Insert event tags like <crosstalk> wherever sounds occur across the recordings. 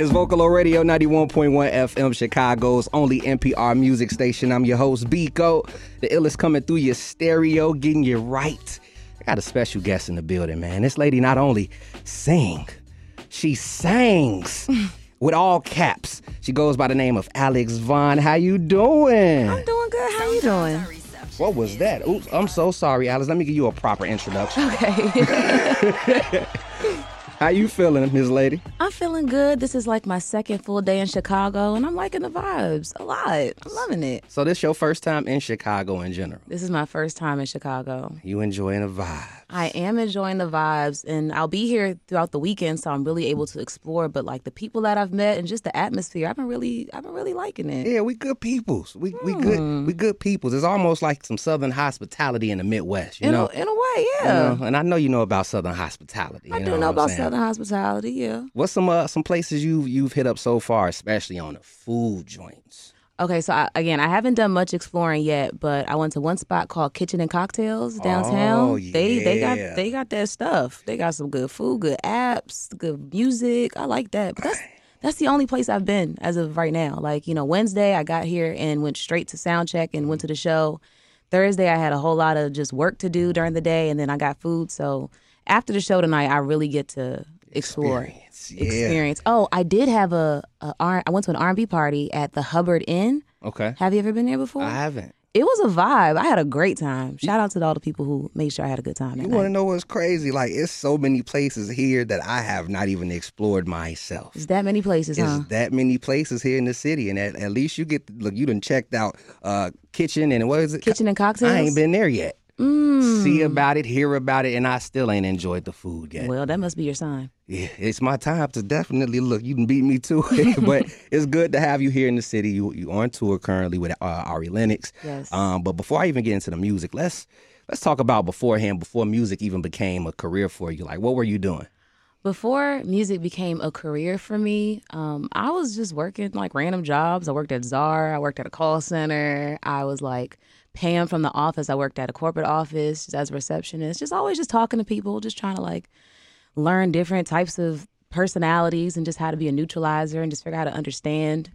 It's Vocalo Radio 91.1 FM, Chicago's only NPR music station. I'm your host, Bekoe. The illest coming through your stereo, getting you right. I got a special guest in the building, man. This lady not only sing, she sings <laughs> with all caps. She goes by the name of Alex Vaughn. How you doing? I'm doing good. How you doing? What was that? Oops, I'm so sorry, Alex. Let me give you a proper introduction. Okay. <laughs> <laughs> How you feeling, Miss Lady? I'm feeling good. This is like my second full day in Chicago, and I'm liking the vibes a lot. I'm loving it. So this your first time in Chicago in general. This is my first time in Chicago. You enjoying the vibe. I am enjoying the vibes, and I'll be here throughout the weekend, so I'm really able to explore. But like the people that I've met and just the atmosphere, I've been really, I've been really liking it. Yeah, we good peoples. We we good we good peoples. It's almost like some southern hospitality in the Midwest, you in know. a, in a way, You yeah. know, and I know you know about southern hospitality. I you do what know about saying? Southern hospitality. Yeah. What's some uh, some places you've you've hit up so far, especially on the food joints? Okay, so I, again, I haven't done much exploring yet, but I went to one spot called Kitchen and Cocktails downtown. Oh, They they got they got that stuff. They got some good food, good apps, good music. I like that. But that's that's the only place I've been as of right now. Like you know, Wednesday I got here and went straight to sound check and went to the show. Thursday I had a whole lot of just work to do during the day, and then I got food. So after the show tonight, I really get to explore Experience, yeah. experience. Oh, I did have a, a R- I went to an R&B party at the Hubbard Inn. Okay, Have you ever been there before? I haven't. it was a vibe. I had a great time. Shout out to all the people who made sure I had a good time. You want to know what's crazy? Like, it's so many places here that I have not even explored myself. There's that many places, There's huh? that many places here in the city, and at, at least you get look. You done checked out uh kitchen and what is it? Kitchen and cocktails. I ain't been there yet. Mm. See about it, hear about it, and I still ain't enjoyed the food yet. Well, that must be your sign. Yeah, it's my time to definitely look. You can beat me to it, <laughs> but it's good to have you here in the city. You you on tour currently with uh, Ari Lennox. Yes. Um, but before I even get into the music, let's let's talk about beforehand, before music even became a career for you. Like, what were you doing? Before music became a career for me, um, I was just working like random jobs. I worked at Zara. I worked at a call center. I was like Pam from the office. I worked at a corporate office just as a receptionist. Just always just talking to people, just trying to like learn different types of personalities and just how to be a neutralizer and just figure out how to understand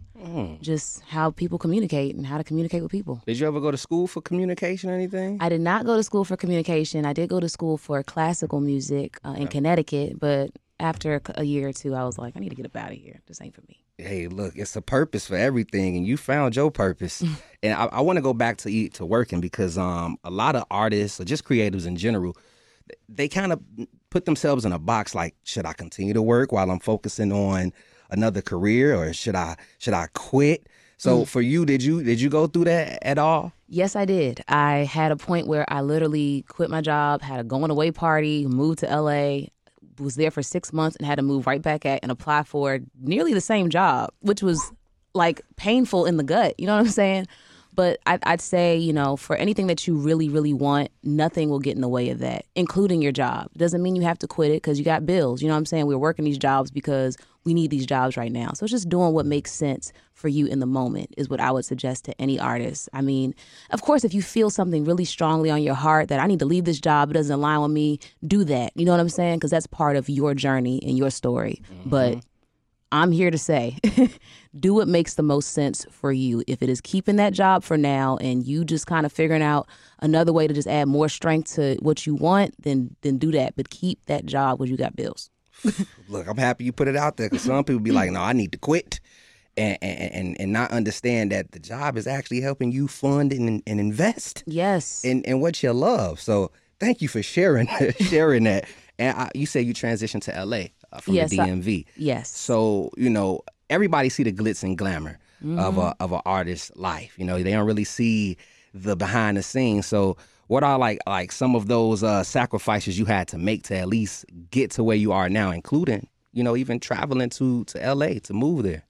just how people communicate and how to communicate with people. Did you ever go to school for communication or anything? I did not go to school for communication. I did go to school for classical music uh, in Connecticut, but after a year or two, I was like, I need to get up out of here. This ain't for me. Hey, look, it's a purpose for everything, and you found your purpose. and I, I want to go back to eat to working because um, a lot of artists or just creatives in general, they kind of put themselves in a box. Like, should I continue to work while I'm focusing on another career, or should I should I quit? So for you, did you did you go through that at all? Yes, I did. I had a point where I literally quit my job, had a going away party, moved to LA, was there for six months, and had to move right back at and apply for nearly the same job, which was like painful in the gut. You know what I'm saying? But I'd, I'd say, you know, for anything that you really, really want, nothing will get in the way of that, including your job. Doesn't mean you have to quit it because you got bills. You know what I'm saying? We're working these jobs because we need these jobs right now. So it's just doing what makes sense for you in the moment is what I would suggest to any artist. I mean, of course, if you feel something really strongly on your heart that I need to leave this job, it doesn't align with me, do that. You know what I'm saying? Because that's part of your journey and your story. But mm-hmm. I'm here to say, <laughs> do what makes the most sense for you. If it is keeping that job for now and you just kind of figuring out another way to just add more strength to what you want, then then do that. But keep that job because you got bills. <laughs> Look, I'm happy you put it out there because some people be like, no, I need to quit. And, and, and, not understand that the job is actually helping you fund and, and invest. Yes. and, and what you love. So thank you for sharing <laughs> sharing that. And I, you said you transitioned to LA uh, from Yes, the I- DMV. yes. So you know everybody see the glitz and glamour of Mm-hmm. a of an artist's life. You know they don't really see the behind the scenes. So what are like like some of those uh, sacrifices you had to make to at least get to where you are now, including you know even traveling to to LA to move there.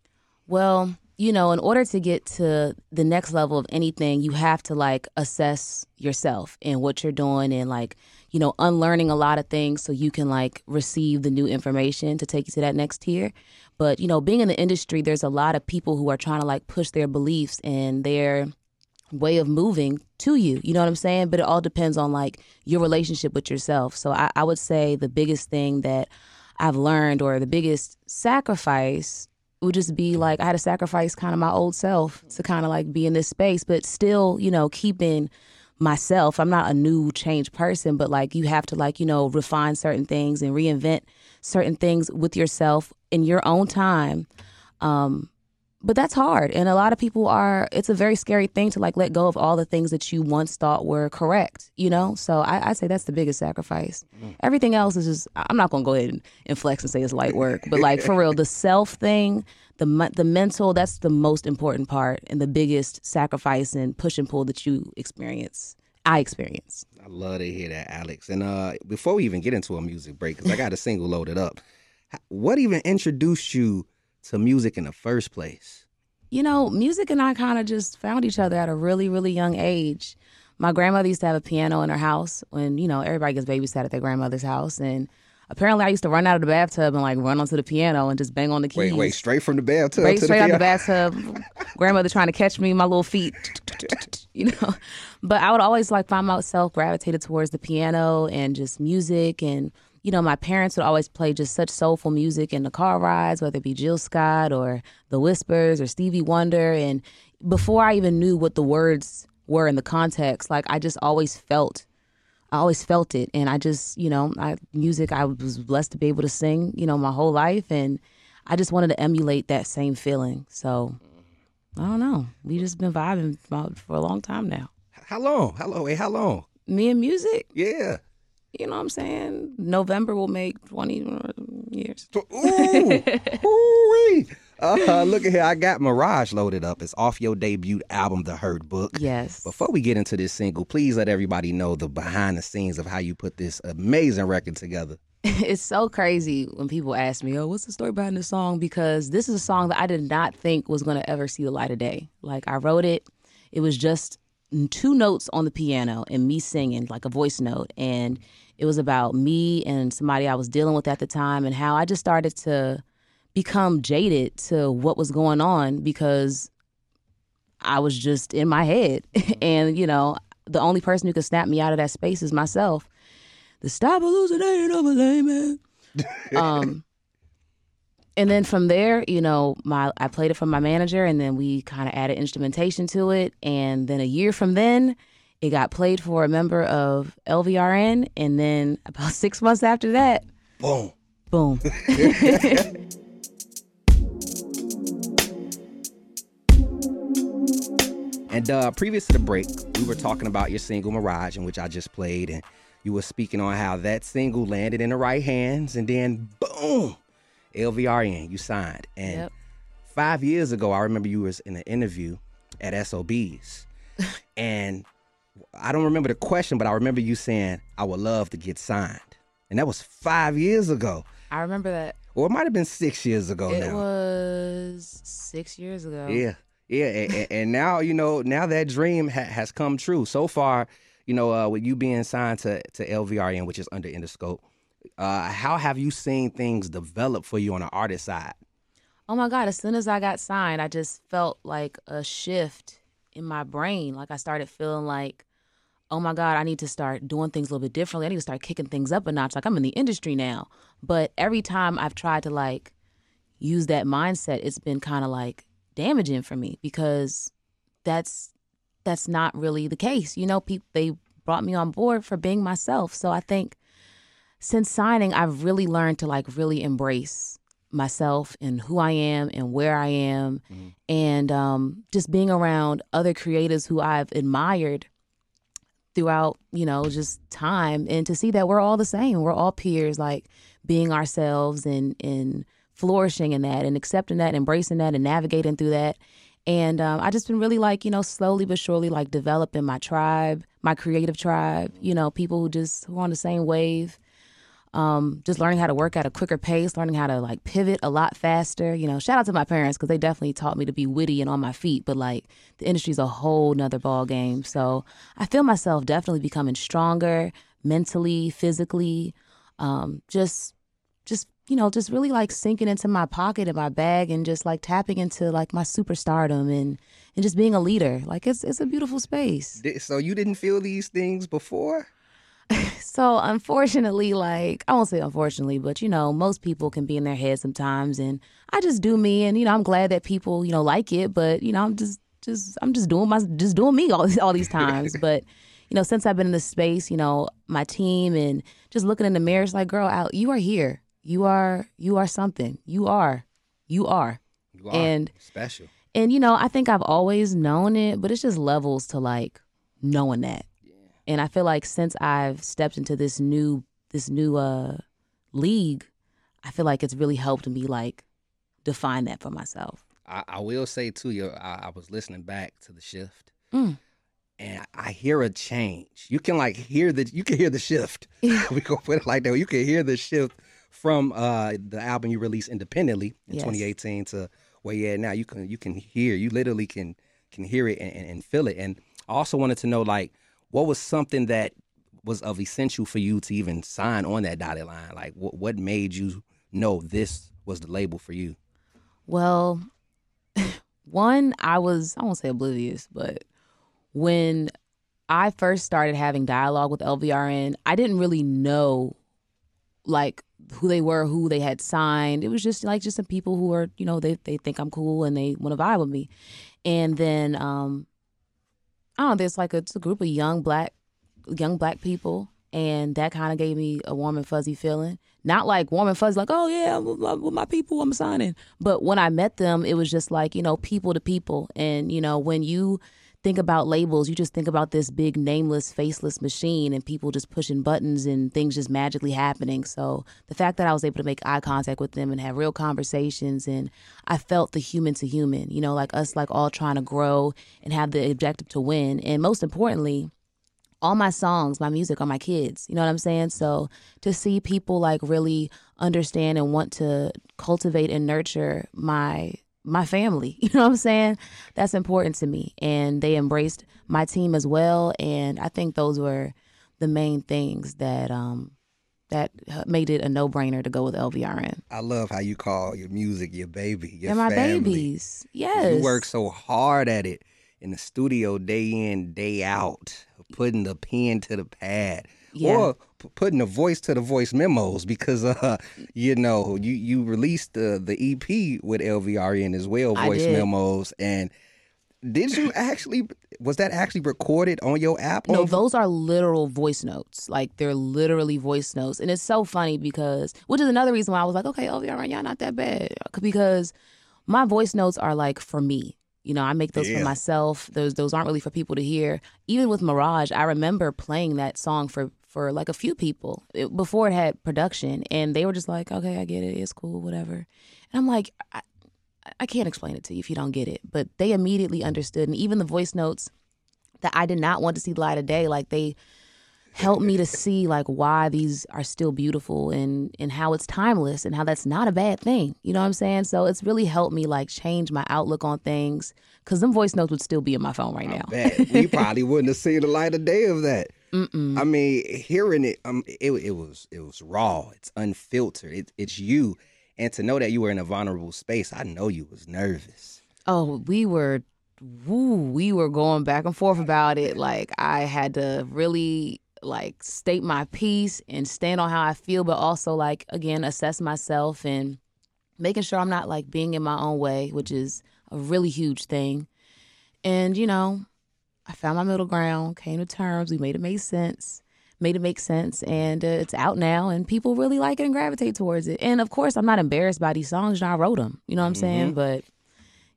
Well, you know, in order to get to the next level of anything, you have to like assess yourself and what you're doing and like, you know, unlearning a lot of things so you can like receive the new information to take you to that next tier. But, you know, being in the industry, there's a lot of people who are trying to like push their beliefs and their way of moving to you. You know what I'm saying? But it all depends on like your relationship with yourself. So I, I would say the biggest thing that I've learned or the biggest sacrifice would just be like I had to sacrifice kind of my old self to kind of like be in this space, but still, you know, keeping myself. I'm not a new changed person, but like you have to like, you know, refine certain things and reinvent certain things with yourself in your own time. Um, but that's hard. And a lot of people are, it's a very scary thing to like let go of all the things that you once thought were correct, you know? So I, I say that's the biggest sacrifice. Mm. Everything else is just, I'm not to go ahead and, and flex and say it's light work, but like for real, the <laughs> self thing, the, the mental, that's the most important part and the biggest sacrifice and push and pull that you experience. I experience. I love to hear that, Alex. And uh, before we even get into a music break, because I got a single loaded up, what even introduced you to music in the first place? You know, music and I kind of just found each other at a really, really young age. My grandmother used to have a piano in her house when, you know, everybody gets babysat at their grandmother's house. And apparently I used to run out of the bathtub and like run onto the piano and just bang on the keys. Wait, wait, straight from the bathtub? Straight, straight out the bathtub. Grandmother trying to catch me, my little feet, <laughs> you know. But I would always like find myself gravitated towards the piano and just music and you know, my parents would always play just such soulful music in the car rides, whether it be Jill Scott or The Whispers or Stevie Wonder. And before I even knew what the words were in the context, like I just always felt, I always felt it. And I just, you know, I music, I was blessed to be able to sing, you know, my whole life. And I just wanted to emulate that same feeling. So I don't know. We just been vibing for a long time now. How long? How long? Wait, how long? Me and music? Yeah. You know what I'm saying? November will make 20 years. Ooh, ooh uh, look at here. I got Mirage loaded up. It's off your debut album, The Hurtbook. Yes. Before we get into this single, please let everybody know the behind the scenes of how you put this amazing record together. <laughs> it's so crazy when people ask me, "Oh, what's the story behind this song?" Because this is a song that I did not think was going to ever see the light of day. Like I wrote it, it was just two notes on the piano and me singing like a voice note and it was about me and somebody I was dealing with at the time and how I just started to become jaded to what was going on because I was just in my head. <laughs> and, you know, the only person who could snap me out of that space is myself. The stop hallucinating over man. <laughs> um and then from there, you know, my I played it for my manager and then we kind of added instrumentation to it and then a year from then it got played for a member of LVRN, and then about <laughs> six months after that, boom, boom. <laughs> and uh, previous to the break, we were talking about your single Mirage, in which I just played, and you were speaking on how that single landed in the right hands, and then boom, LVRN, you signed. And yep. five years ago, I remember you was in an interview at SOBs, <laughs> and I don't remember the question, but I remember you saying, I would love to get signed. And that was five years ago. I remember that. Or it might have been six years ago it now. It was six years ago. Yeah. Yeah. and, and, now, you know, now that dream ha- has come true. So far, you know, uh, with you being signed to, to LVRN, which is under Interscope, uh, how have you seen things develop for you on the artist side? Oh my God. As soon as I got signed, I just felt like a shift in my brain. Like I started feeling like oh my God, I need to start doing things a little bit differently. I need to start kicking things up a notch. Like I'm in the industry now. But every time I've tried to like use that mindset, it's been kind of like damaging for me because that's that's not really the case. You know, people they brought me on board for being myself. So I think since signing, I've really learned to like really embrace myself and who I am and where I am, mm-hmm. and um, just being around other creatives who I've admired throughout, you know, just time and to see that we're all the same. We're all peers, like being ourselves and and flourishing in that and accepting that, embracing that and navigating through that. And um, I just been really like, you know, slowly but surely like developing my tribe, my creative tribe, you know, people who just who are on the same wave um, just learning how to work at a quicker pace, learning how to like pivot a lot faster. You know, shout out to my parents because they definitely taught me to be witty and on my feet. But like the industry's a whole nother ball game. So I feel myself definitely becoming stronger mentally, physically, um, just just you know, just really like sinking into my pocket and my bag and just like tapping into like my superstardom and and just being a leader. Like it's it's a beautiful space. So you didn't feel these things before? <laughs> so unfortunately, like I won't say unfortunately, but you know, most people can be in their head sometimes, and I just do me, and you know, I'm glad that people you know like it, but you know, I'm just just I'm just doing my just doing me all <laughs> all these times, <laughs> but. You know, since I've been in this space, you know, my team and just looking in the mirror, it's like, girl, out, you are here. You are, you are something. You are, you are. You are And- special. And you know, I think I've always known it, but it's just levels to like knowing that. And I feel like since I've stepped into this new this new uh league, I feel like it's really helped me like define that for myself. I, I will say too, yo, I, I was listening back to the shift, Mm. and I hear a change. You can like hear the you can hear the shift. <laughs> <laughs> we go put it like that. You can hear the shift from uh the album you released independently in Yes. 2018 to where you're at now. You can you can hear. You literally can can hear it and, and, and feel it. And I also wanted to know like what was something that was of essential for you to even sign on that dotted line. Like what what made you know this was the label for you? Well, <laughs> one, I was, I won't say oblivious, but when I first started having dialogue with LVRN, I didn't really know like who they were, who they had signed. It was just like just some people who are, you know, they they think I'm cool and they want to vibe with me. And then um Don't know, there's like a, it's a group of young black young black people and that kind of gave me a warm and fuzzy feeling. Not like warm and fuzzy, like, oh yeah, I'm with my people, I'm signing. But when I met them, it was just like, you know, people to people. And, you know, when you think about labels, you just think about this big nameless, faceless machine and people just pushing buttons and things just magically happening. So the fact that I was able to make eye contact with them and have real conversations and I felt the human to human, you know, like us like all trying to grow and have the objective to win. And most importantly, all my songs, my music are my kids. You know what I'm saying? So to see people like really understand and want to cultivate and nurture my my family, <laughs> you know what I'm saying? That's important to me. And they embraced my team as well. And I think those were the main things that um that made it a no brainer to go with LVRN. I love how you call your music your baby, your They're my family. babies. Yes. You work so hard at it in the studio day in, day out, putting the pen to the pad. Yeah. Or putting a voice to the voice memos because uh <laughs> you know you you released the the EP with LVRN as well voice memos and did you actually was that actually recorded on your app No, on- those are literal voice notes. Like they're literally voice notes, and it's so funny because, which is another reason why I was like, okay, LVR, y'all not that bad, because my voice notes are like for me. You know, I make those Yeah. for myself. Those those aren't really for people to hear. Even with Mirage, I remember playing that song for for like a few people it, before it had production, and they were just like, okay, I get it, it's cool, whatever. And I'm like, I, I can't explain it to you if you don't get it, but they immediately understood, and even the voice notes that I did not want to see the light of day. Like they helped me to see like why these are still beautiful and and how it's timeless and how that's not a bad thing. You know what I'm saying? So it's really helped me like change my outlook on things because them voice notes would still be in my phone right now. We <laughs> probably wouldn't have seen the light of day of that. I mean, hearing it, um, it it was it was raw. It's unfiltered. It, it's you, and to know that you were in a vulnerable space, I know you was nervous. Oh, we were woo, we were going back and forth about it. Like I had to really like state my piece and stand on how I feel, but also like again assess myself and making sure I'm not like being in my own way, which is a really huge thing. And you know, I found my middle ground, came to terms, we made it make sense. Made it make sense, and uh, it's out now, and people really like it and gravitate towards it. And of course, I'm not embarrassed by these songs. I wrote them. You know what I'm saying? But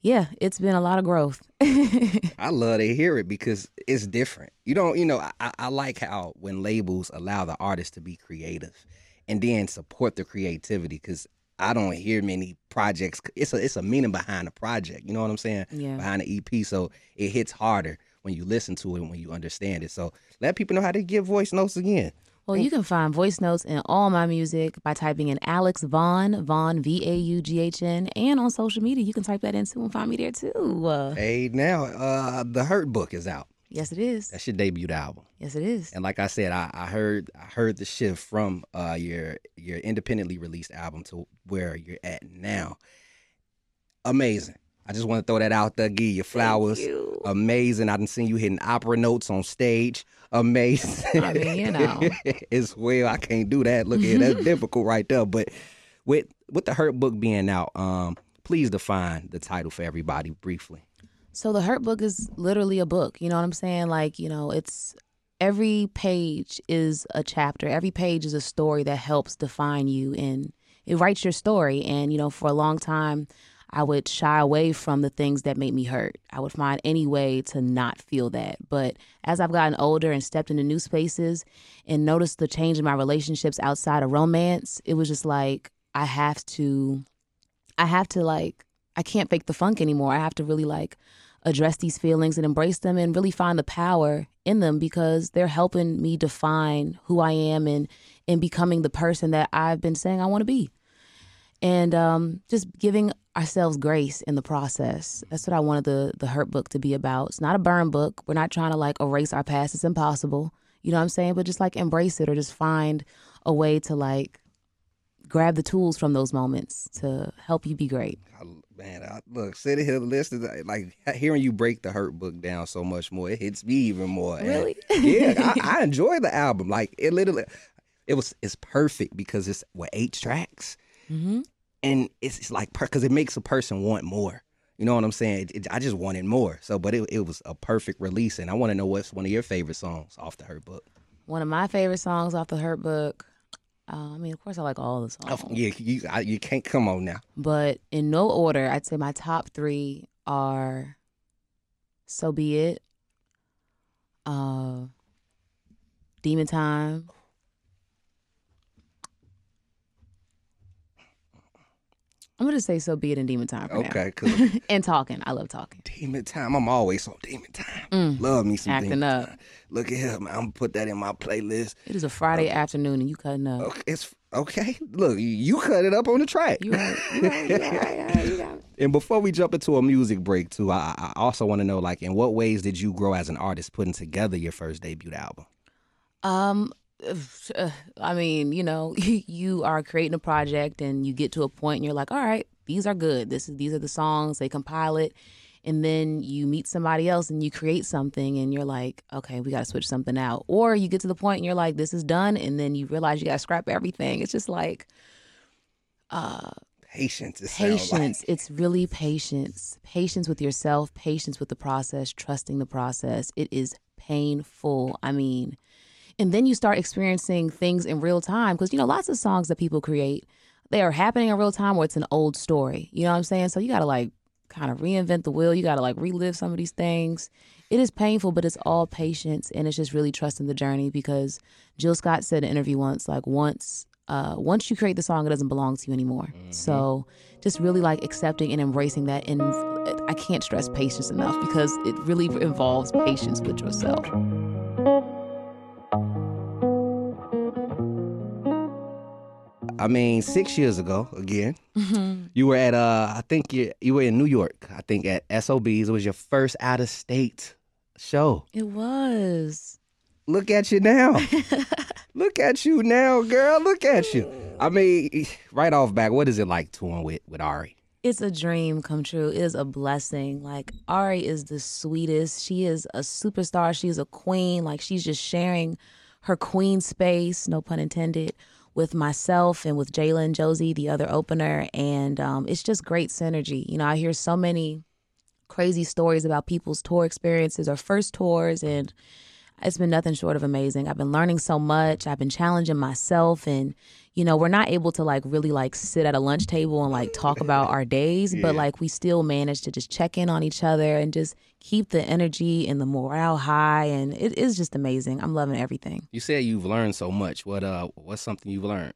yeah, it's been a lot of growth. <laughs> I love to hear it because it's different. You don't, you know, I, I like how when labels allow the artist to be creative and then support the creativity because I don't hear many projects. It's a it's a meaning behind the project. You know what I'm saying? Yeah. Behind the EP, so it hits harder when you listen to it and when you understand it. So let people know how to get voice notes again. Well, you can find voice notes in all my music by typing in Alex Vaughn, Vaughn, V A U G H N, and on social media. You can type that in too and find me there too. Uh, Hey, now uh the Hurtbook is out. yes, it is. That's your debut album. Yes, it is. And like I said, I, I heard I heard the shift from uh, your your independently released album to where you're at now. Amazing. I just want to throw that out there. Give you flowers. you. Amazing. I done seen you hitting opera notes on stage. Amazing. I mean, you know. <laughs> as well. I can't do that. Look at that's <laughs> difficult right there. But with with the Hurtbook being out, um, please define the title for everybody briefly. So the Hurtbook is literally a book. You know what I'm saying? Like, you know, it's every page is a chapter. Every page is a story that helps define you and it writes your story. And, you know, for a long time, I would shy away from the things that made me hurt. I would find any way to not feel that. But as I've gotten older and stepped into new spaces and noticed the change in my relationships outside of romance, it was just like I have to I have to like I can't fake the funk anymore. I have to really like address these feelings and embrace them and really find the power in them because they're helping me define who I am and in becoming the person that I've been saying I want to be. And um, just giving ourselves grace in the process. That's what I wanted the the Hurtbook to be about. It's not a burn book. We're not trying to like erase our past. It's impossible. You know what I'm saying? But just like embrace it or just find a way to like grab the tools from those moments to help you be great. Man, I, look, sitting here listening, like hearing you break the Hurtbook down so much more, it hits me even more. And, Really? yeah, I, <laughs> I enjoy the album. Like it literally, it was it's perfect because it's what eight tracks, Mm-hmm. and it's, it's like because it makes a person want more. You know what I'm saying? It- it- I just wanted more. So, but it, it was a perfect release, and I want to know what's one of your favorite songs off the Hurtbook. One of my favorite songs off the Hurtbook. Uh, I mean, of course, I like all the songs. Oh, yeah, you I, you can't come on now. But in no order, I'd say my top three are So Be It, uh, Demon Time, I'm gonna say So Be It in Demon Time for now. Okay, because <laughs> and talking. I love talking. demon time, I'm always on demon time. Mm. Love me some Acting up. time. Look at him. I'm gonna put that in my playlist. It is a Friday afternoon and you cutting up. Okay, it's okay. Look, you- cut it up on the track. You right. You. <laughs> And before we jump into a music break, too, I, I also want to know, like, in what ways did you grow as an artist putting together your first debut album? Um, I mean, you know, <laughs> you are creating a project and you get to a point and you're like, all right, these are good. This is these are the songs. They compile it, and then you meet somebody else and you create something and you're like, okay, we got to switch something out. Or you get to the point and you're like, this is done, and then you realize you got to scrap everything. It's just like, uh, Patience. It sounds like. patience it's really patience patience with yourself patience with the process trusting the process it is painful i mean and then you start experiencing things in real time because you know lots of songs that people create they are happening in real time or it's an old story you know what i'm saying so you gotta like kind of reinvent the wheel you gotta like relive some of these things it is painful but it's all patience and it's just really trusting the journey because jill scott said in an interview once like once uh, once you create the song, it doesn't belong to you anymore. So just really like accepting and embracing that. And I can't stress patience enough because it really involves patience with yourself. I mean, six years ago, again, you were at, uh, I think you, you were in New York, I think at SOBs. It was your first out of state show. It was. Look at you now. <laughs> Look at you now, girl. Look at you. I mean, right off back, what is it like touring with, with Ari? It's a dream come true. It is a blessing. Like Ari is the sweetest. She is a superstar. She is a queen. Like she's just sharing her queen space, no pun intended, with myself and with Jalen Josie, the other opener. And um, it's just great synergy. You know, I hear so many crazy stories about people's tour experiences or first tours and it's been nothing short of amazing. I've been learning so much. I've been challenging myself and you know, we're not able to like really like sit at a lunch table and like talk about our days, but like we still manage to just check in on each other and just keep the energy and the morale high and it is just amazing. I'm loving everything. You said you've learned so much. What uh what's something you've learned?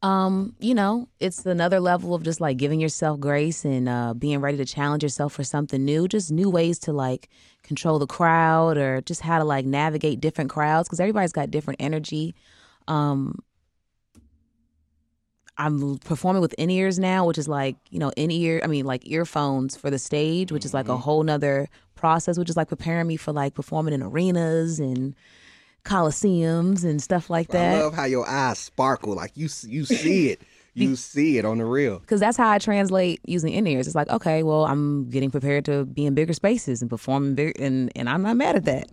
Um, you know, it's another level of just like giving yourself grace and uh, being ready to challenge yourself for something new. Just new ways to like control the crowd or just how to like navigate different crowds because everybody's got different energy. Um, I'm performing with in ears now, which is like you know in ear. I mean, like earphones for the stage, which is like a whole nother process, which is like preparing me for like performing in arenas and coliseums and stuff like that. I love how your eyes sparkle, like you you see <laughs> it. You see it on the real. because that's how I translate using in ears. It's like, okay, well, I'm getting prepared to be in bigger spaces and performing big, and and I'm not mad at that.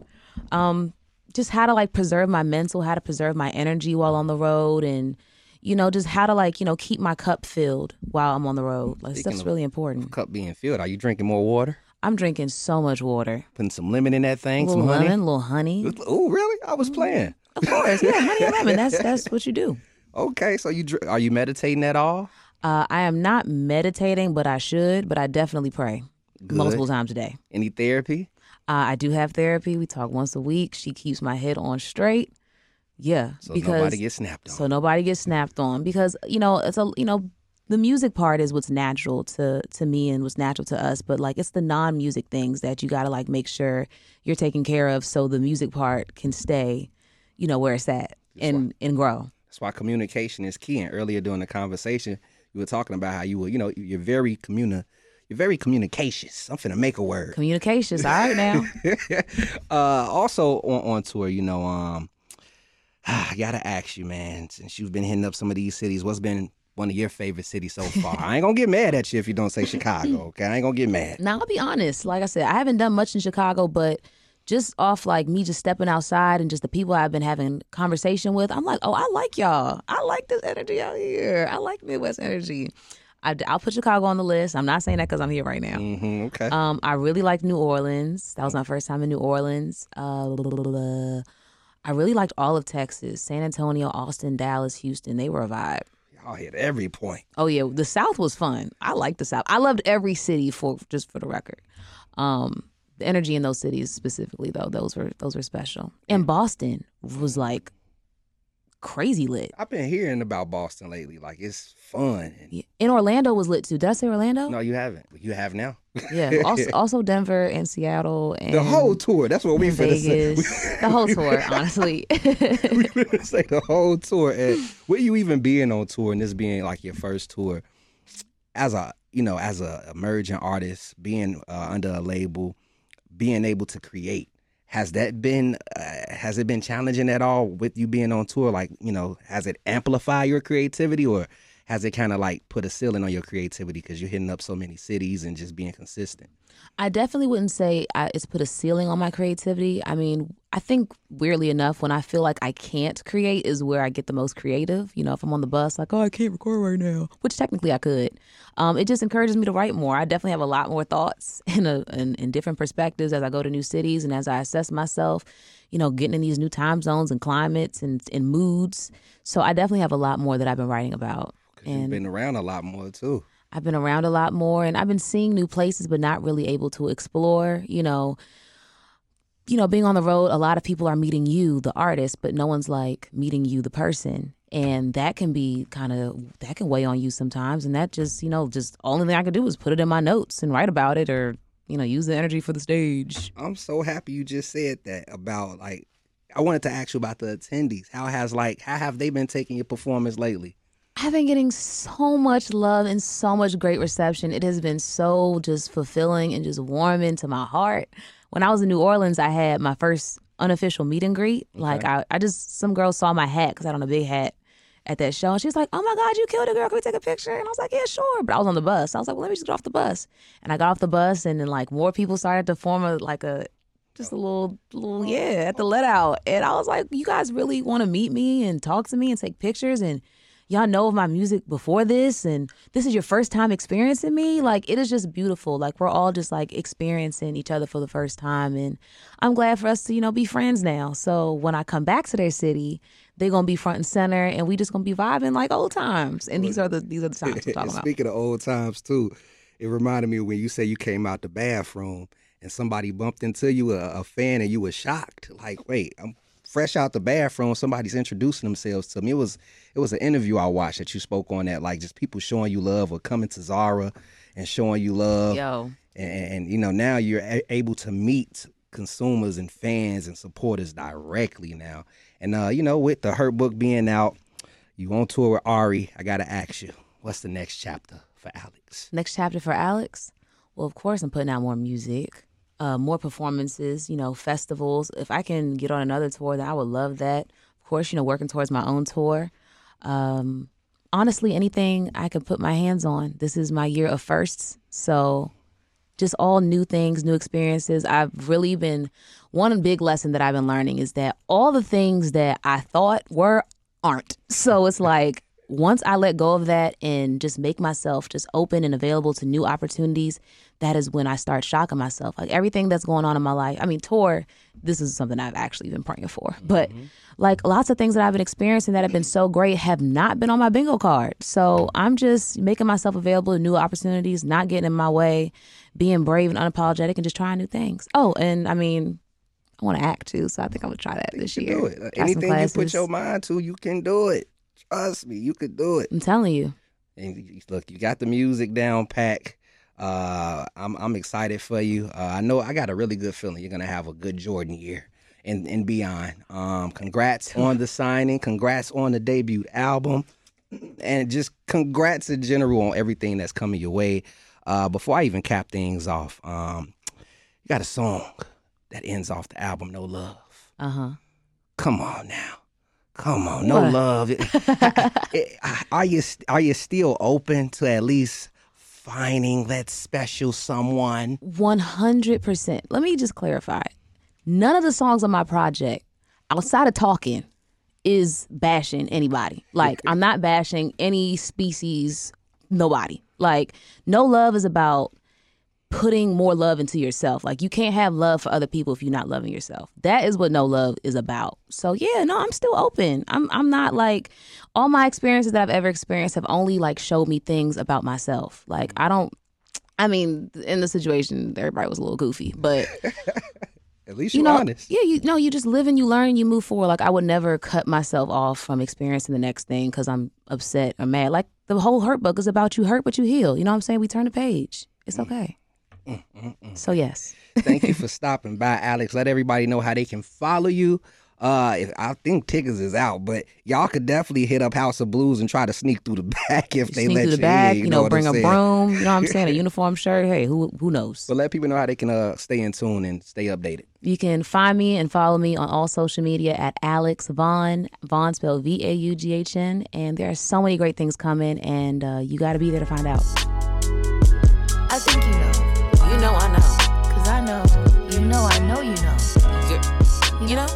Um, just how to like preserve my mental, how to preserve my energy while on the road, and you know, just how to like you know keep my cup filled while I'm on the road. Like Speaking stuff's of- really important. Cup being filled. Are you drinking more water? I'm drinking so much water. Putting some lemon in that thing, little some honey. lemon, little honey. Oh, really? I was playing. Of course, yeah, honey and lemon. That's that's what you do. <laughs> Okay, so you are you meditating at all? Uh, I am not meditating, but I should. But I definitely pray Good. multiple times a day. Any therapy? Uh, I do have therapy. We talk once a week. She keeps my head on straight. Yeah, So because nobody gets snapped on. so nobody gets snapped on because you know it's a you know the music part is what's natural to to me and what's natural to us, but like it's the non music things that you got to like make sure you're taking care of so the music part can stay, you know where it's at and and grow. That's why communication is key. And earlier during the conversation, you were talking about how you were, you know, you're very communi- you're very communicacious. I'm finna make a word. Communications, all right now. <laughs> uh, also on, on tour, you know, um, <sighs> I gotta ask you, man, since you've been hitting up some of these cities, what's been one of your favorite cities so <laughs> far? I ain't gonna get mad at you if you don't say Chicago, <laughs> okay? I ain't gonna get mad. Now I'll be honest. Like I said, I haven't done much in Chicago, but just off like me just stepping outside and just the people I've been having conversation with, I'm like, oh, I like y'all. I like this energy out here. I like Midwest energy. I, will put Chicago on the list. I'm not saying that because I'm here right now. hmm okay. Um, I really like New Orleans. That was my first time in New Orleans. Uh, I really liked all of Texas, San Antonio, Austin, Dallas, Houston. They were a vibe. Y'all hit every point. Oh yeah, the South was fun. I liked the South. I loved every city for just for the record. Um, the energy in those cities specifically though, those were those were special. And Boston was like crazy lit. I've been hearing about Boston lately. Like it's fun. Yeah. And Orlando was lit too. Did I say Orlando? no, you haven't. You have now. Yeah. <laughs> Also, also Denver and Seattle and the whole tour. That's what we and finna say. <laughs> The whole tour, honestly. <laughs> we finna say the whole tour. And with you even being on tour and this being like your first tour, as a you know, as a emerging artist, being uh, under a label, being able to create, has that been uh, has it been challenging at all with you being on tour? Like you know, has it amplified your creativity or has it kind of like put a ceiling on your creativity because you're hitting up so many cities and just being consistent? I definitely wouldn't say I, it's put a ceiling on my creativity. I mean, I think weirdly enough, when I feel like I can't create, is where I get the most creative. You know, if I'm on the bus, like, oh, I can't record right now, which technically I could. Um, it just encourages me to write more. I definitely have a lot more thoughts <laughs> and, a, in in different perspectives as I go to new cities and as I assess myself. You know, getting in these new time zones and climates and, and moods. So I definitely have a lot more that I've been writing about. Because you've And- been around a lot more too. I've been around a lot more and I've been seeing new places but not really able to explore, you know. You know, being on the road, a lot of people are meeting you, the artist, but no one's like meeting you, the person. And that can be kind of that can weigh on you sometimes and that just, you know, just only thing I could do is put it in my notes and write about it or, you know, use the energy for the stage. I'm so happy you just said that about like I wanted to ask you about the attendees. How has like how have they been taking your performance lately? I've been getting so much love and so much great reception. It has been so just fulfilling and just warming to my heart. When I was in New Orleans, I had my first unofficial meet and greet. Like I, I just some girl saw my hat because I had on a big hat at that show, and she was like, "Oh my God, you killed a girl! Can we take a picture?" And I was like, "Yeah, sure." But I was on the bus. I was like, "Well, let me just get off the bus." And I got off the bus, and then like more people started to form a like a just a little little yeah at the let out, and I was like, "You guys really want to meet me and talk to me and take pictures and." Y'all know of my music before this and this is your first time experiencing me? Like it is just beautiful. Like we're all just like experiencing each other for the first time and i'm glad for us to you know be friends now. So when i come back to their city they're gonna be front and center and we just gonna be vibing like old times. And these are the these are the times we're talking <laughs> about. Speaking of old times too, it reminded me when you say you came out the bathroom and somebody bumped into you, a, a fan, and you were shocked. Like, wait, I'm fresh out the bathroom. Somebody's introducing themselves to me. It was it was an interview I watched that you spoke on that, like just people showing you love or coming to Zara and showing you love. yo and, and you know now you're a- able to meet consumers and fans and supporters directly now and uh you know with the Hurtbook being out you on tour with ari i gotta ask you what's the next chapter for alex next chapter for alex well of course i'm putting out more music uh, more performances you know festivals if i can get on another tour then i would love that of course you know working towards my own tour um, honestly, anything I can put my hands on. This is my year of firsts. So just all new things, new experiences. I've really been one big lesson that I've been learning is that all the things that I thought were aren't. So it's <laughs> like once I let go of that and just make myself just open and available to new opportunities, that is when I start shocking myself. Like everything that's going on in my life. I mean, tour, this is something I've actually been praying for. But mm-hmm. like lots of things that I've been experiencing that have been so great have not been on my bingo card. So I'm just making myself available to new opportunities, not getting in my way, being brave and unapologetic and just trying new things. Oh, and I mean, I want to act too, so I think I'm gonna try that this year. Do it. Anything you put your mind to, you can do it. Trust me, you could do it. I'm telling you. And look, you got the music down pack. Uh, I'm I'm excited for you. Uh, I know I got a really good feeling you're gonna have a good Jordan year and and beyond. Um, congrats on the signing. Congrats on the debut album, and just congrats in general on everything that's coming your way. Uh, before I even cap things off, um, you got a song that ends off the album, No Love. Uh huh. Come on now. Come on, no what? love. are you are you still open to at least finding that special someone? 100%. Let me just clarify. None of the songs on my project, outside of talking, is bashing anybody. Like, I'm not bashing any species, nobody. Like, No Love is about putting more love into yourself. Like you can't have love for other people if you're not loving yourself. That is what no love is about. So yeah, no, I'm still open. I'm I'm not like all my experiences that I've ever experienced have only like showed me things about myself. Like I don't I mean, in the situation everybody was a little goofy, but <laughs> At least you're you know, honest. Yeah, you know, you just live and you learn and you move forward. Like I would never cut myself off from experiencing the next thing because I'm upset or mad. Like the whole Hurtbook is about you hurt but you heal. You know what I'm saying? We turn the page. It's mm. okay. Mm, mm, mm. So yes. Thank you for <laughs> stopping by, Alex. Let everybody know how they can follow you. Uh, if, I think tickets is out, but y'all could definitely hit up House of Blues and try to sneak through the <laughs> back if they sneak let through the you. Back, in, you, you know, bring a broom. You know what I'm saying? A <laughs> uniform shirt. Hey, who who knows? But let people know how they can uh stay in tune and stay updated. You can find me and follow me on all social media at Alex Vaughn. Vaughn spelled V A U G H N. And there are so many great things coming, and uh, you got to be there to find out know I know. Cause I know. You know I know you know. You know?